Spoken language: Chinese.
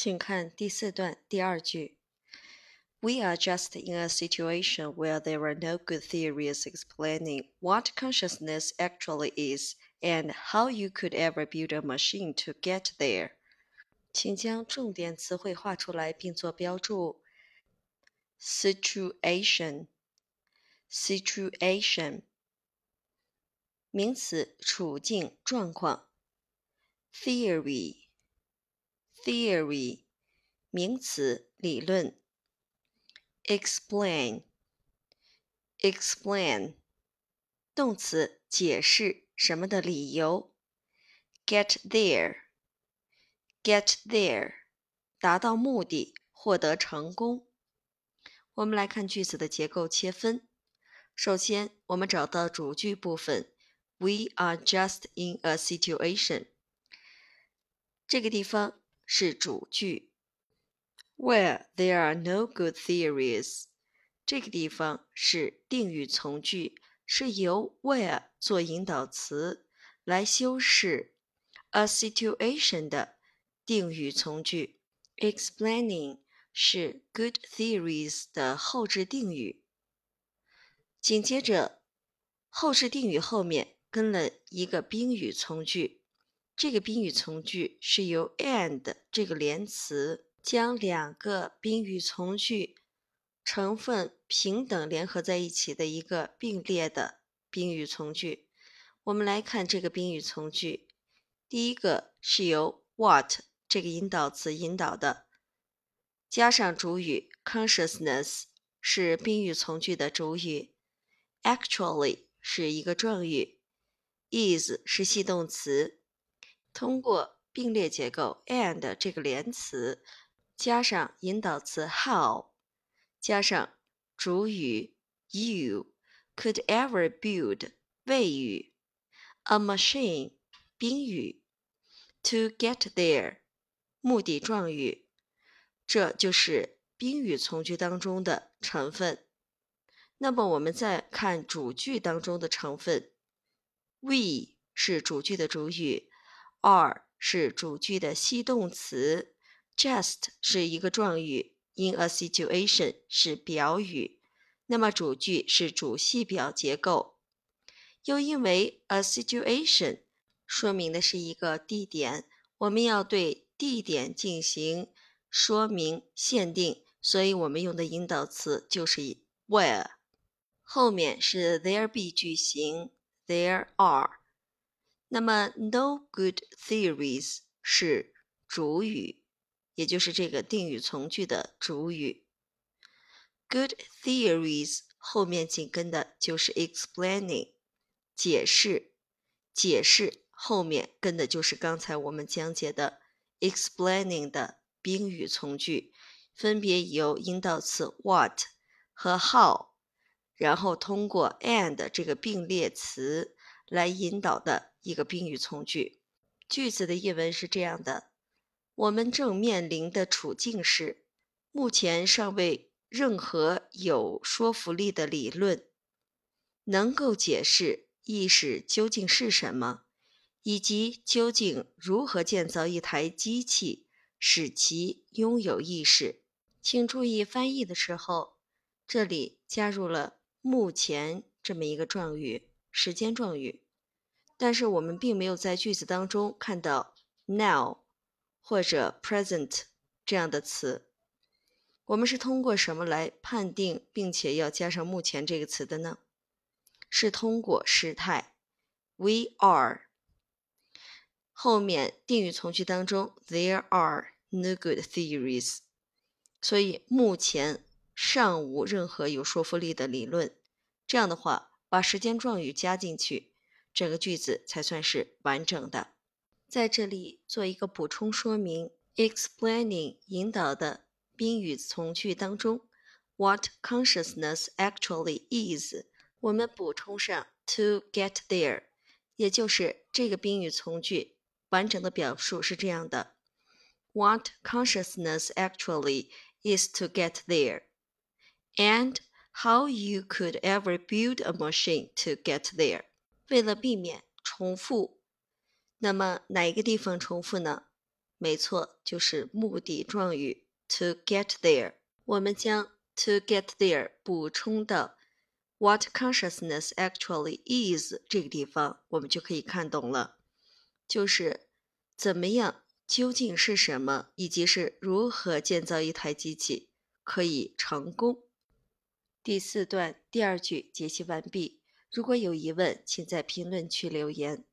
请看第四段第二句。We are just in a situation where there are no good theories explaining what consciousness actually is and how you could ever build a machine to get there. 请将重点词汇画出来并做标注。Situation, situation，名词，处境、状况。Theory, theory，名词，理论。Explain, explain，动词，解释什么的理由。Get there。Get there，达到目的，获得成功。我们来看句子的结构切分。首先，我们找到主句部分，We are just in a situation。这个地方 是主句。Where there are no good theories，这个地方是定语从句，是由 where 做引导词来修饰 a situation 的。定语从句，explaining 是 good theories 的后置定语。紧接着，后置定语后面跟了一个宾语从句，这个宾语从句是由 and 这个连词将两个宾语从句成分平等联合在一起的一个并列的宾语从句。我们来看这个宾语从句，第一个是由 what。这个引导词引导的，加上主语 consciousness 是宾语从句的主语，actually 是一个状语，is 是系动词。通过并列结构 and 这个连词，加上引导词 how，加上主语 you could ever build 谓语，a machine 宾语，to get there。目的状语，这就是宾语从句当中的成分。那么我们再看主句当中的成分，we 是主句的主语，are 是主句的系动词，just 是一个状语，in a situation 是表语。那么主句是主系表结构，又因为 a situation 说明的是一个地点，我们要对。地点进行说明限定，所以我们用的引导词就是 where，后面是 there be 句型，there are。那么 no good theories 是主语，也就是这个定语从句的主语。good theories 后面紧跟的就是 explaining，解释，解释后面跟的就是刚才我们讲解的。explaining 的宾语从句，分别由引导词 what 和 how，然后通过 and 这个并列词来引导的一个宾语从句。句子的译文是这样的：我们正面临的处境是，目前尚未任何有说服力的理论能够解释意识究竟是什么。以及究竟如何建造一台机器，使其拥有意识？请注意翻译的时候，这里加入了“目前”这么一个状语，时间状语。但是我们并没有在句子当中看到 “now” 或者 “present” 这样的词。我们是通过什么来判定，并且要加上“目前”这个词的呢？是通过时态，“we are”。后面定语从句当中，there are no good theories，所以目前尚无任何有说服力的理论。这样的话，把时间状语加进去，整个句子才算是完整的。在这里做一个补充说明：explaining 引导的宾语从句当中，what consciousness actually is，我们补充上 to get there，也就是这个宾语从句。完整的表述是这样的：What consciousness actually is to get there, and how you could ever build a machine to get there。 为了避免重复，那么哪一个地方重复呢？没错，就是目的状语 to get there。我们将 to get there 补充到 what consciousness actually is 这个地方，我们就可以看懂了，就是怎么样，究竟是什么，以及是如何建造一台机器可以成功。第四段第二句解析完毕。如果有疑问，请在评论区留言。